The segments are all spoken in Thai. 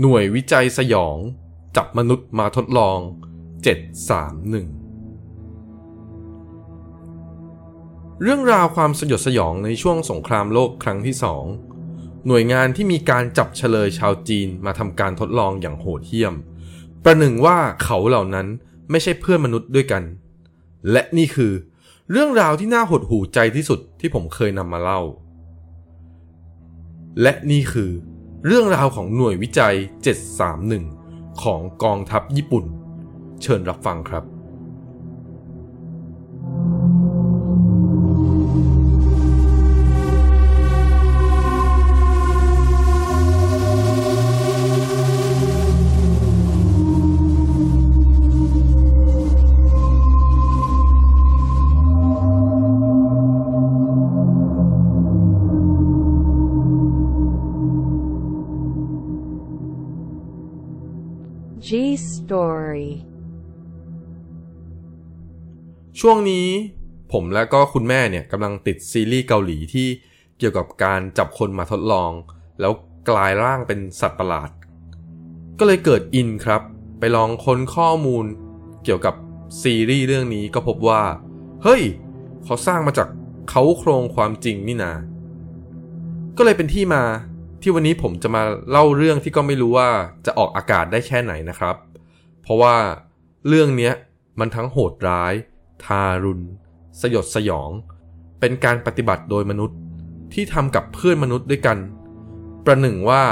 หน่วยวิจัยสยอง จับมนุษย์มาทดลอง 731 เรื่องราวความสยดสยองในช่วงสงครามโลกครั้งที่สอง หน่วยงานที่มีการจับเฉลยชาวจีนมาทำการทดลองอย่างโหดเหี้ยม ประหนึ่งว่าเขาเหล่านั้นไม่ใช่เพื่อนมนุษย์ด้วยกัน และนี่คือ เรื่องราวที่น่าหดหูใจที่สุดที่ผมเคยนำมาเล่า และนี่คือ เรื่องราวของหน่วยวิจัย 731 ของกองทัพญี่ปุ่น เชิญรับฟังครับ G Story ช่วงนี้ผมและก็คุณแม่เนี่ยกำลังติดซีรีส์เกาหลีที่เกี่ยวกับการจับคนมาทดลอง แล้วกลายร่างเป็นสัตว์ประหลาด ก็เลยเกิดอินครับ ไปลองค้นข้อมูลเกี่ยวกับซีรีส์เรื่องนี้ก็พบว่า เฮ้ย เขาสร้างมาจากเขาโครงความจริงนี่นา ก็เลยเป็นที่มา ที่วันนี้ผมจะมาเล่าเรื่องที่ก็ไม่รู้ว่าจะออกอากาศได้แค่ไหนนะครับ เพราะว่าเรื่องนี้มันทั้งโหดร้าย ทารุณ สยดสยอง เป็นการปฏิบัติโดยมนุษย์ที่ทำกับเพื่อนมนุษย์ด้วยกัน ประหนึ่งว่า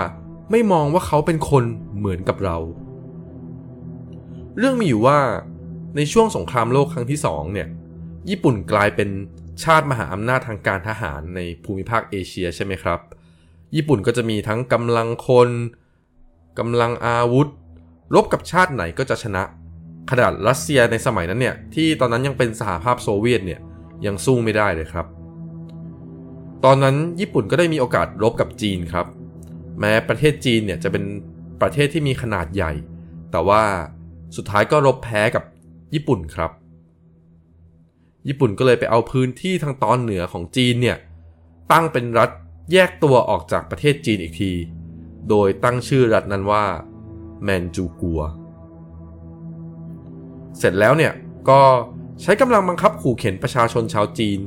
ไม่มองว่าเขาเป็นคนเหมือนกับเรา เรื่องมีอยู่ว่าในช่วงสงครามโลกครั้งที่สองเนี่ย ญี่ปุ่นกลายเป็นชาติมหาอำนาจทางการทหารในภูมิภาคเอเชียใช่ไหมครับ ญี่ปุ่นก็จะมีทั้งกำลังคนกำลังอาวุธ รบกับชาติไหนก็จะชนะ ขนาดรัสเซียในสมัยนั้นเนี่ย ที่ตอนนั้นยังเป็นสหภาพโซเวียตเนี่ย ยังสู้ไม่ได้เลยครับ ตอนนั้นญี่ปุ่นก็ได้มีโอกาสรบกับจีนครับ แม้ประเทศจีนเนี่ยจะเป็นประเทศที่มีขนาดใหญ่ แต่ว่าสุดท้ายก็รบแพ้กับญี่ปุ่นครับ ญี่ปุ่นก็เลยไปเอาพื้นที่ทางตอนเหนือของจีนเนี่ยตั้งเป็นรัฐ แยกตัวออกจากประเทศจีนอีกที โดยตั้งชื่อรัฐนั้นว่า แมนจูกัว เสร็จแล้วเนี่ย ก็ใช้กำลังบังคับขู่เข็นประชาชนชาวจีน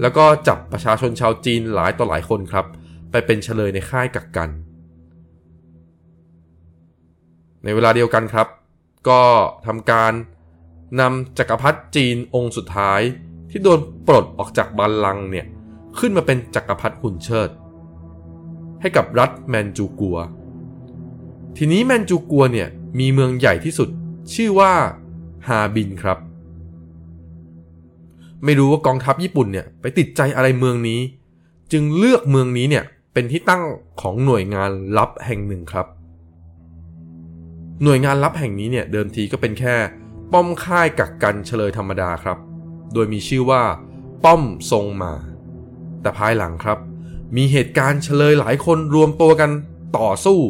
แล้วก็จับประชาชนชาวจีนหลายต่อหลายคนครับ ไปเป็นเฉลยในค่ายกักกัน ในเวลาเดียวกันครับ ก็ทำการนำจักรพรรดิจีนองค์สุดท้ายที่โดนปลดออกจากบัลลังก์เนี่ย ขึ้นมาเป็นจักรพรรดิหุ่นเชิด ให้กับรัฐแมนจูกัว ทีนี้แมนจูกัวเนี่ยมีเมืองใหญ่ที่สุด ชื่อว่าฮาบินครับ ไม่รู้ว่ากองทัพญี่ปุ่นเนี่ยไปติดใจอะไรเมืองนี้ จึงเลือกเมืองนี้เนี่ยเป็นที่ตั้งของหน่วยงานลับแห่งหนึ่งครับ หน่วยงานลับแห่งนี้เนี่ยเดิมทีก็เป็นแค่ป้อมค่ายกักกันเฉลยธรรมดาครับ โดยมีชื่อว่า ป้อมทรงมา แต่ภายหลังครับ มีเหตุการณ์เฉลยหลายคนรวมตัวกันต่อสู้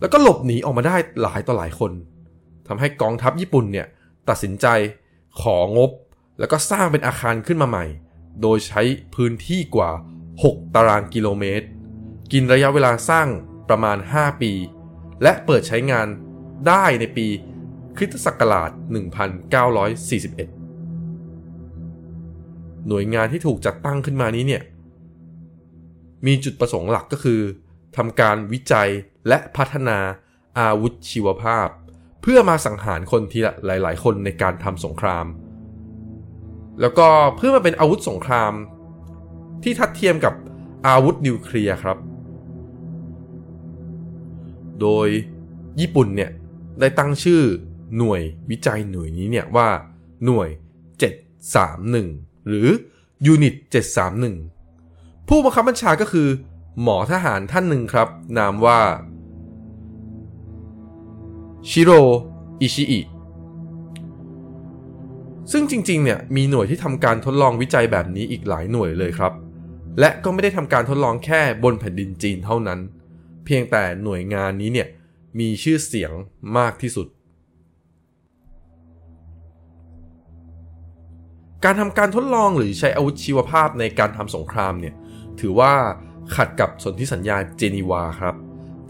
แล้วก็หลบหนีออกมาได้หลายต่อหลายคนทำให้กองทัพญี่ปุ่นเนี่ยตัดสินใจของบ แล้วก็สร้างเป็นอาคารขึ้นมาใหม่ โดยใช้พื้นที่กว่า 6 ตารางกิโลเมตร กินระยะเวลาสร้างประมาณ 5 ปี และเปิดใช้งานได้ในปีคริสตศักราช 1941 หน่วยงานที่ถูกจัดตั้งขึ้นมานี้เนี่ย มีจุดประสงค์หลักก็คือทำการวิจัยและพัฒนาอาวุธชีวภาพ เพื่อมาสังหารคนทีละหลาย ๆ คนในการทำสงคราม แล้วก็เพื่อมาเป็นอาวุธสงคราม ที่ทัดเทียมกับอาวุธนิวเคลียร์ครับ โดยญี่ปุ่นเนี่ยได้ตั้งชื่อหน่วยวิจัยหน่วยนี้เนี่ยว่าหน่วย 731 หรือยูนิต 731 ผู้บังคับบัญชาก็คือ หมอทหารท่านหนึ่งครับ นามว่าชิโรอิชิอิซึ่งจริงๆเนี่ยมีหน่วยที่ทำการทดลองวิจัยแบบนี้อีกหลายหน่วยเลยครับ และก็ไม่ได้ทำการทดลองแค่บนแผ่นดินจีนเท่านั้น เพียงแต่หน่วยงานนี้เนี่ยมีชื่อเสียงมากที่สุด การทำการทดลองหรือใช้อาวุธชีวภาพในการทำสงครามเนี่ย ถือว่าขัดกับสนธิสัญญาเจนีวาครับ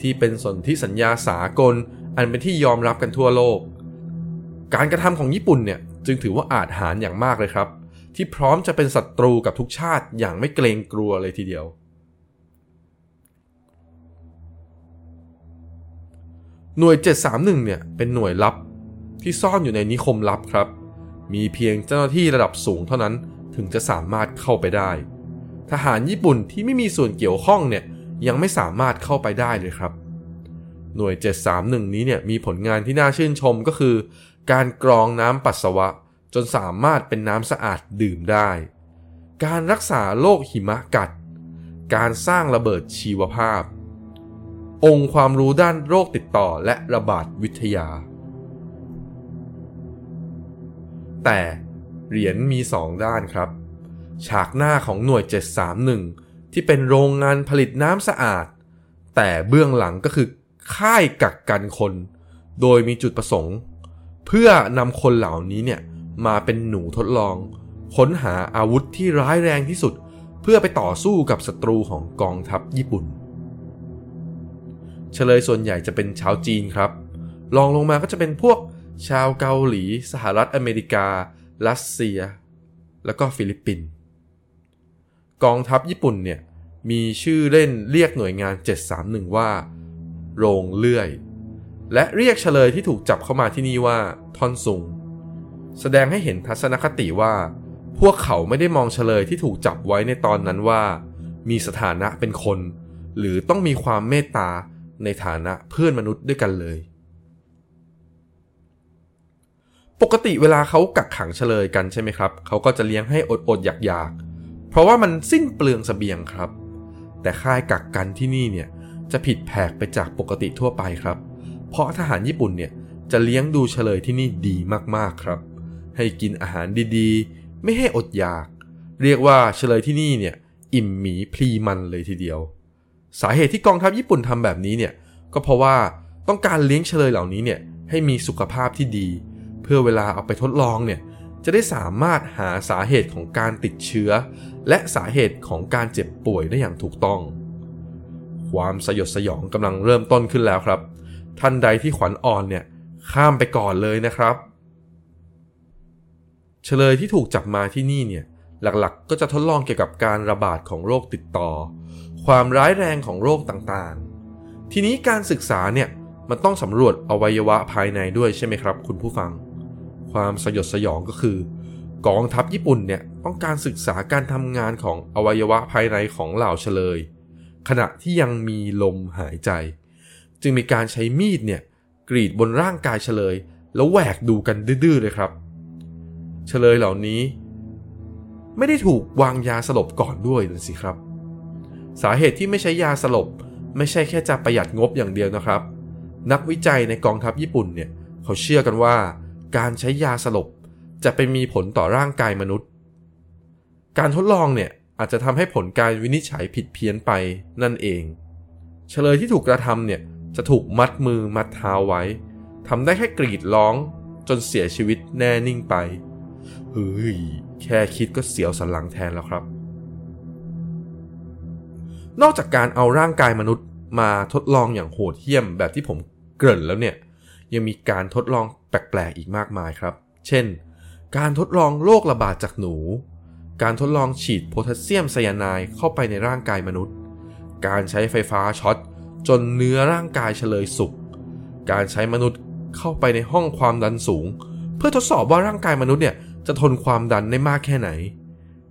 ที่เป็นสนธิสัญญาสากล อันเป็นที่ยอมรับกันทั่วโลก การกระทำของญี่ปุ่นเนี่ยจึงถือว่าอาจหารอย่างมากเลยครับ ที่พร้อมจะเป็นศัตรูกับทุกชาติอย่างไม่เกรงกลัวเลยทีเดียว หน่วย 731 เนี่ยเป็นหน่วยลับที่ซ่อนอยู่ในนิคมลับครับ มีเพียงเจ้าหน้าที่ระดับสูงเท่านั้นถึงจะสามารถเข้าไปได้ ทหารญี่ปุ่นที่ไม่มีส่วนเกี่ยวข้องเนี่ยยังไม่สามารถเข้าไปได้เลยครับ หน่วย 731 นี้เนี่ยมีผลงานที่น่าชื่นชมก็คือ การกรองน้ำปัสสาวะ จนสามารถเป็นน้ำสะอาดดื่มได้ การรักษาโรคหิมะกัด การสร้างระเบิดชีวภาพ องค์ความรู้ด้านโรคติดต่อและระบาดวิทยา แต่เหรียญมีสองด้านครับ ฉากหน้าของหน่วย 731 ที่เป็นโรงงานผลิตน้ำสะอาด แต่เบื้องหลังก็คือค่ายกักกันคน โดยมีจุดประสงค์ เพื่อนำคนเหล่านี้เนี่ยมาเป็นหนูทดลอง ค้นหาอาวุธที่ร้ายแรงที่สุด เพื่อไปต่อสู้กับศัตรูของกองทัพญี่ปุ่น เฉลยส่วนใหญ่จะเป็นชาวจีนครับลองลงมาก็จะเป็นพวกชาวเกาหลี สหรัฐอเมริกา รัสเซีย แล้วก็ฟิลิปปินส์ กองทัพญี่ปุ่นเนี่ยมีชื่อเล่นเรียกหน่วยงาน 731 ว่า โรงเลื่อย และเรียกเฉลยที่ถูกจับเข้ามาที่นี่ว่าทอนซุง แสดงให้เห็นทัศนคติว่า พวกเขาไม่ได้มองเฉลยที่ถูกจับไว้ในตอนนั้นว่า มีสถานะเป็นคน หรือต้องมีความเมตตาในฐานะเพื่อนมนุษย์ด้วยกันเลย ปกติเวลาเขากักขังเฉลยกันใช่ไหมครับ เขาก็จะเลี้ยงให้อดอดอยากอยากๆ เพราะว่ามันสิ้นเปลืองสเสบียงครับ แต่ค่ายกักกันที่นี่เนี่ยจะผิดแผกไปจากปกติทั่วไปครับ เพราะทหารญี่ปุ่นเนี่ยจะเลี้ยงดูเฉลยที่นี่ดีมากๆครับ ให้กินอาหารดีๆ ไม่ให้อดอยาก เรียกว่าเฉลยที่นี่เนี่ยอิ่มหมีพลีมันเลยทีเดียว สาเหตุที่กองทัพญี่ปุ่นทำแบบนี้เนี่ยก็เพราะว่าต้องการเลี้ยงเฉลยเหล่านี้เนี่ยให้มีสุขภาพที่ดี เพื่อเวลาเอาไปทดลองเนี่ย จะได้สามารถหาสาเหตุของการติดเชื้อ และสาเหตุของการเจ็บป่วยได้อย่างถูกต้อง ความสยดสยองกำลังเริ่มต้นขึ้นแล้วครับ ท่านใดที่ขวัญอ่อนเนี่ยข้ามไปก่อนเลยนะครับ เฉลยที่ถูกจับมาที่นี่เนี่ยหลักๆก็จะทดลองเกี่ยวกับการระบาดของโรคติดต่อ ความร้ายแรงของโรคต่างๆ ทีนี้การศึกษาเนี่ยมันต้องสำรวจอวัยวะภายในด้วยใช่ไหมครับ คุณผู้ฟัง ความสยดสยองก็คือ กองทัพญี่ปุ่นเนี่ยต้องการศึกษาการทำงานของอวัยวะภายในของเหล่าเฉลย ขณะที่ยังมีลมหายใจ จึงมีการใช้มีดเนี่ยกรีดบนร่างกายเฉลย แล้วแหวกดูกันดื้อเลยครับ เฉลยเหล่านี้ ไม่ได้ถูกวางยาสลบก่อนด้วยนะสิครับ สาเหตุที่ไม่ใช้ยาสลบไม่ใช่แค่จะประหยัดงบอย่างเดียวนะครับ นักวิจัยในกองทัพญี่ปุ่นเนี่ยเขาเชื่อกันว่า การใช้ยาสลบจะไปมีผลต่อร่างกายมนุษย์ การทดลองเนี่ยอาจจะทำให้ผลการวินิจฉัยผิดเพี้ยนไปนั่นเอง เฉลยที่ถูกกระทำเนี่ยจะถูกมัดมือมัดเท้าไว้ทำได้แค่กรีดร้องจนเสียชีวิตแน่นิ่งไป เฮ้ย แค่คิดก็เสียวสันหลังแทนแล้วครับ นอกจากการเอาร่างกายมนุษย์มาทดลองอย่างโหดเหี้ยมแบบที่ผมเกริ่นแล้วเนี่ย ยังมีการทดลองแปลกๆอีกมากมายครับ เช่น การทดลองโรคระบาดจากหนู การทดลองฉีดโพแทสเซียมไซยาไนด์เข้าไปในร่างกายมนุษย์ การใช้ไฟฟ้าช็อตจนเนื้อร่างกายเชลยสุก การใช้มนุษย์เข้าไปในห้องความดันสูง เพื่อทดสอบว่าร่างกายมนุษย์เนี่ยจะทนความดันได้มากแค่ไหน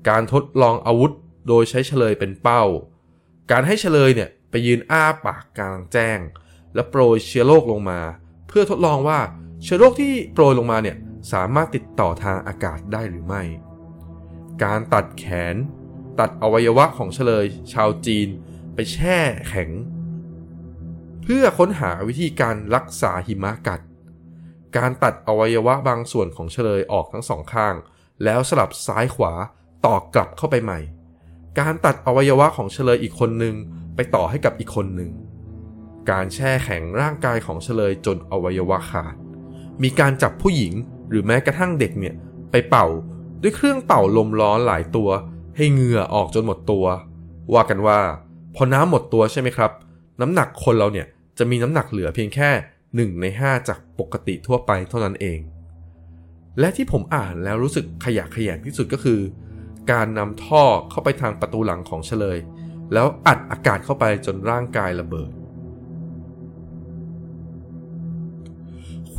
การทดลองอาวุธโดยใช้เชลยเป็นเป้า การให้เชลยเนี่ยไปยืนอ้าปากกลางแจ้ง และโปรยเชื้อโรคลงมา เพื่อทดลองว่าเชื้อโรคที่โปรยลงมาเนี่ยสามารถติดต่อทางอากาศได้หรือไม่ การตัดแขน ตัดอวัยวะของเฉลยชาวจีนไปแช่แข็ง เพื่อค้นหาวิธีการรักษาหิมะกัด การตัดอวัยวะบางส่วนของเฉลยออกทั้งสองข้าง แล้วสลับซ้ายขวาต่อกลับเข้าไปใหม่ การตัดอวัยวะของเฉลยอีกคนหนึ่งไปต่อให้กับอีกคนหนึ่ง การแช่แข็งร่างกายของเฉลยจนอวัยวะขาด มีการจับผู้หญิงหรือแม้กระทั่งเด็กเนี่ยไปเป่าด้วยเครื่องเป่าลมร้อนหลายตัว ให้เหงื่อออกจนหมดตัว ว่ากันว่า พอน้ำหมดตัวใช่ไหมครับ น้ำหนักคนเราเนี่ยจะมีน้ำหนักเหลือเพียงแค่ 1 ใน 5 จากปกติทั่วไปเท่านั้นเอง และที่ผมอ่านแล้วรู้สึกขยะแขยงที่สุดก็คือ การนำท่อเข้าไปทางประตูหลังของเฉลย แล้วอัดอากาศเข้าไปจนร่างกายระเบิด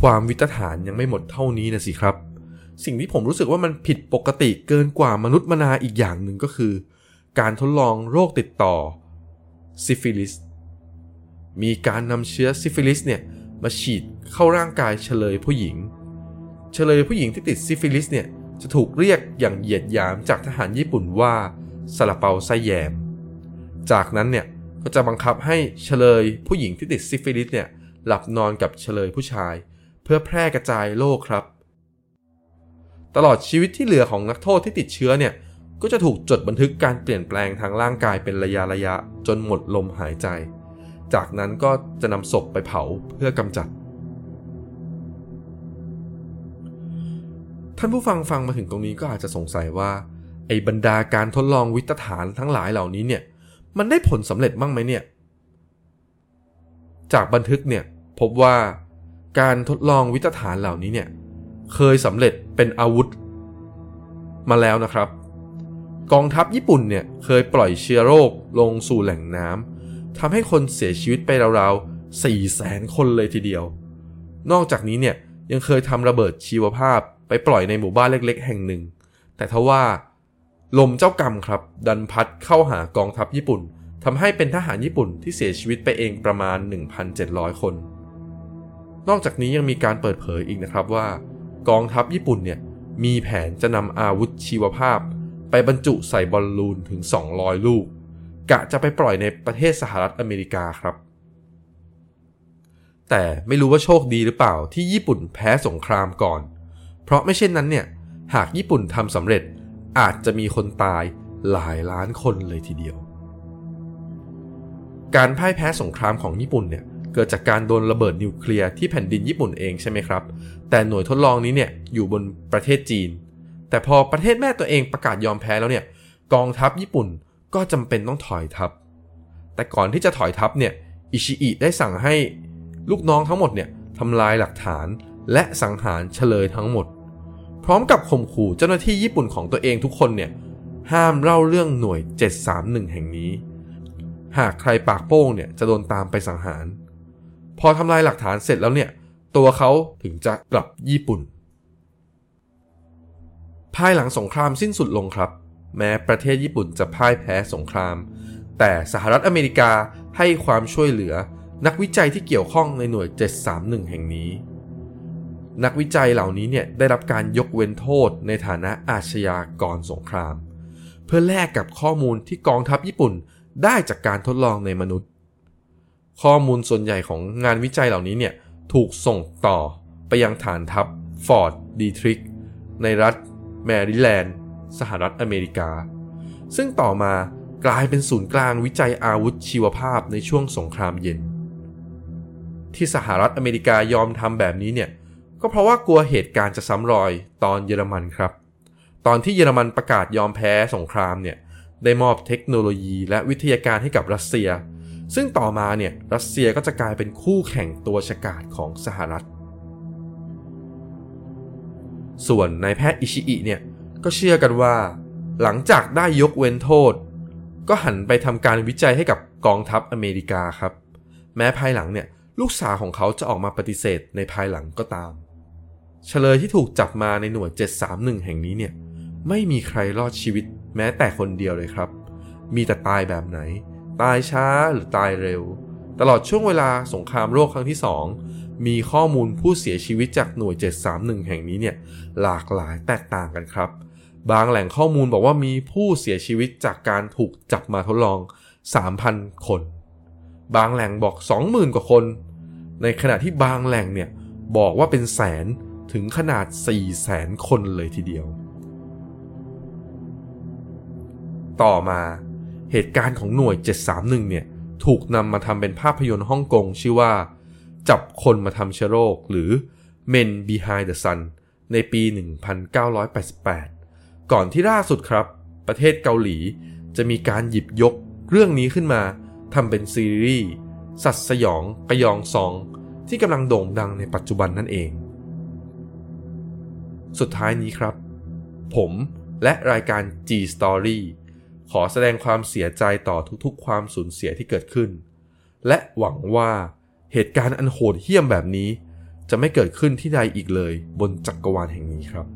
ความวิตถารยังไม่หมดเท่านี้นะสิครับ สิ่งที่ผมรู้สึกว่ามันผิดปกติเกินกว่ามนุษย์มนาอีกอย่างหนึ่งก็คือ การทดลองโรคติดต่อซิฟิลิสมีการนำเชื้อซิฟิลิสเนี่ยมาฉีดเข้าร่างกายเชลยผู้หญิง เชลยผู้หญิงที่ติดซิฟิลิสเนี่ยจะถูกเรียกอย่างเหยียดหยามจากทหารญี่ปุ่นว่าซาลาเปาไส้แยม จากนั้นเนี่ยก็จะบังคับให้เชลยผู้หญิงที่ติดซิฟิลิสเนี่ยหลับนอนกับเชลยผู้ชาย เพื่อแพร่กระจายโรคครับ ตลอดชีวิตที่เหลือของนักโทษที่ติดเชื้อเนี่ย ก็จะถูกจดบันทึกการเปลี่ยนแปลงทางร่างกายเป็นระยะระยะจนหมดลมหายใจ จากนั้นก็จะนำศพไปเผาเพื่อกำจัด ท่านผู้ฟังฟังมาถึงตรงนี้ก็อาจจะสงสัยว่า ไอ้บรรดาการทดลองวิตถารทั้งหลายเหล่านี้เนี่ย มันได้ผลสำเร็จบ้างไหมเนี่ย จากบันทึกเนี่ยพบว่า การทดลองวิตฐานเหล่านี้เนี่ยเคยสำเร็จเป็นอาวุธ มาแล้วนะครับ กองทัพญี่ปุ่นเนี่ยเคยปล่อยเชื้อโรคลงสู่แหล่งน้ำทำให้คนเสียชีวิตไปราวๆ4แสนคนเลยทีเดียว นอกจากนี้เนี่ยยังเคยทำระเบิดชีวภาพไปปล่อยในหมู่บ้านเล็ก ๆ แห่งหนึ่ง แต่ทว่า ลมเจ้ากรรมครับ ดันพัดเข้าหากองทัพญี่ปุ่นทำให้เป็นทหารญี่ปุ่นที่เสียชีวิตไปเองประมาณ 1,700 คน นอกจากนี้ยังมีการเปิดเผยอีกนะครับว่า กองทัพญี่ปุ่นเนี่ยมีแผนจะนำอาวุธชีวภาพ ไปบรรจุใส่บอลลูนถึง 200 ลูก กะจะไปปล่อยในประเทศสหรัฐอเมริกาครับ แต่ไม่รู้ว่าโชคดีหรือเปล่าที่ญี่ปุ่นแพ้สงครามก่อน เพราะไม่เช่นนั้นเนี่ยหากญี่ปุ่นทำสำเร็จอาจจะมีคนตายหลายล้านคนเลยทีเดียว การพ่ายแพ้สงครามของญี่ปุ่นเนี่ย เกิดจากการโดนระเบิดนิวเคลียร์ที่แผ่นดินญี่ปุ่นเองใช่ไหมครับ แต่หน่วยทดลองนี้เนี่ยอยู่บนประเทศจีน แต่พอประเทศแม่ตัวเองประกาศยอมแพ้แล้วเนี่ยกองทัพญี่ปุ่นก็จำเป็นต้องถอยทัพ แต่ก่อนที่จะถอยทัพเนี่ยอิชิอิได้สั่งให้ลูกน้องทั้งหมดเนี่ยทำลายหลักฐานและสังหารเฉลยทั้งหมด พร้อมกับข่มขู่เจ้าหน้าที่ญี่ปุ่นของตัวเองทุกคนเนี่ยห้ามเล่าเรื่องหน่วย 731 แห่งนี้ หากใครปากโป้งเนี่ยจะโดนตามไปสังหาร พอทำลายหลักฐานเสร็จแล้วเนี่ย ตัวเขาถึงจะกลับญี่ปุ่น ภายหลังสงครามสิ้นสุดลงครับ แม้ประเทศญี่ปุ่นจะพ่ายแพ้สงคราม แต่สหรัฐอเมริกาให้ความช่วยเหลือ นักวิจัยที่เกี่ยวข้องในหน่วย 731 แห่งนี้ นักวิจัยเหล่านี้เนี่ยได้รับการยกเว้นโทษในฐานะอาชญากรสงคราม เพื่อแลกกับข้อมูลที่กองทัพญี่ปุ่นได้จากการทดลองในมนุษย์ ข้อมูลส่วนใหญ่ของงานวิจัยเหล่านี้เนี่ย ถูกส่งต่อไปยังฐานทัพฟอร์ดดีทริกในรัฐแมริแลนด์ สหรัฐอเมริกา ซึ่งต่อมากลายเป็นศูนย์กลางวิจัยอาวุธชีวภาพในช่วงสงครามเย็น ที่สหรัฐอเมริกายอมทำแบบนี้เนี่ย ก็เพราะว่ากลัวเหตุการณ์จะซ้ำรอยตอนเยอรมันครับ ตอนที่เยอรมันประกาศยอมแพ้สงครามเนี่ยได้มอบเทคโนโลยีและวิทยาการให้กับรัสเซีย ซึ่งต่อมาเนี่ยรัสเซียก็จะกลายเป็นคู่แข่งตัวฉกาจของสหรัฐ ส่วนนายแพทย์อิชิอิเนี่ยก็เชื่อกันว่า หลังจากได้ยกเว้นโทษ ก็หันไปทำการวิจัยให้กับกองทัพอเมริกาครับ แม้ภายหลังเนี่ยลูกสาวของเขาจะออกมาปฏิเสธในภายหลังก็ตามเฉลยที่ถูกจับมาในหน่วย 731 แห่งนี้เนี่ย ไม่มีใครรอดชีวิตแม้แต่คนเดียวเลยครับ มีแต่ตายแบบไหน ตายช้าหรือตายเร็ว ตลอดช่วงเวลาสงครามโลกครั้งที่ 2 มีข้อมูลผู้เสียชีวิตจากหน่วย 731 แห่งนี้เนี่ยหลากหลายแตกต่างกันครับ บางแหล่งข้อมูลบอกว่ามีผู้เสียชีวิตจากการถูกจับมาทดลอง 3,000 คน บางแหล่งบอก 20,000 กว่าคน ในขณะที่บางแหล่งเนี่ยบอกว่าเป็นแสนถึงขนาด4แสนคนเลยทีเดียว ต่อมา เหตุการณ์ของหน่วย 731 เนี่ยถูกนำมาทำเป็นภาพยนตร์ฮ่องกงชื่อว่า จับคนมาทำเชื้อโรคหรือ Men Behind the Sun ในปี 1988 ก่อนที่ล่าสุดครับ ประเทศเกาหลีจะมีการหยิบยกเรื่องนี้ขึ้นมาทำเป็นซีรีส์สัตว์สยองกระยองซอง ที่กำลังโด่งดังในปัจจุบันนั่นเอง สุดท้ายนี้ครับ ผมและรายการ G Story ขอแสดงความเสียใจต่อทุกๆ ความสูญเสียที่เกิดขึ้น และหวังว่าเหตุการณ์อันโหดเหี้ยมแบบนี้ จะไม่เกิดขึ้นที่ใดอีกเลยบนจักรวาลแห่งนี้ครับ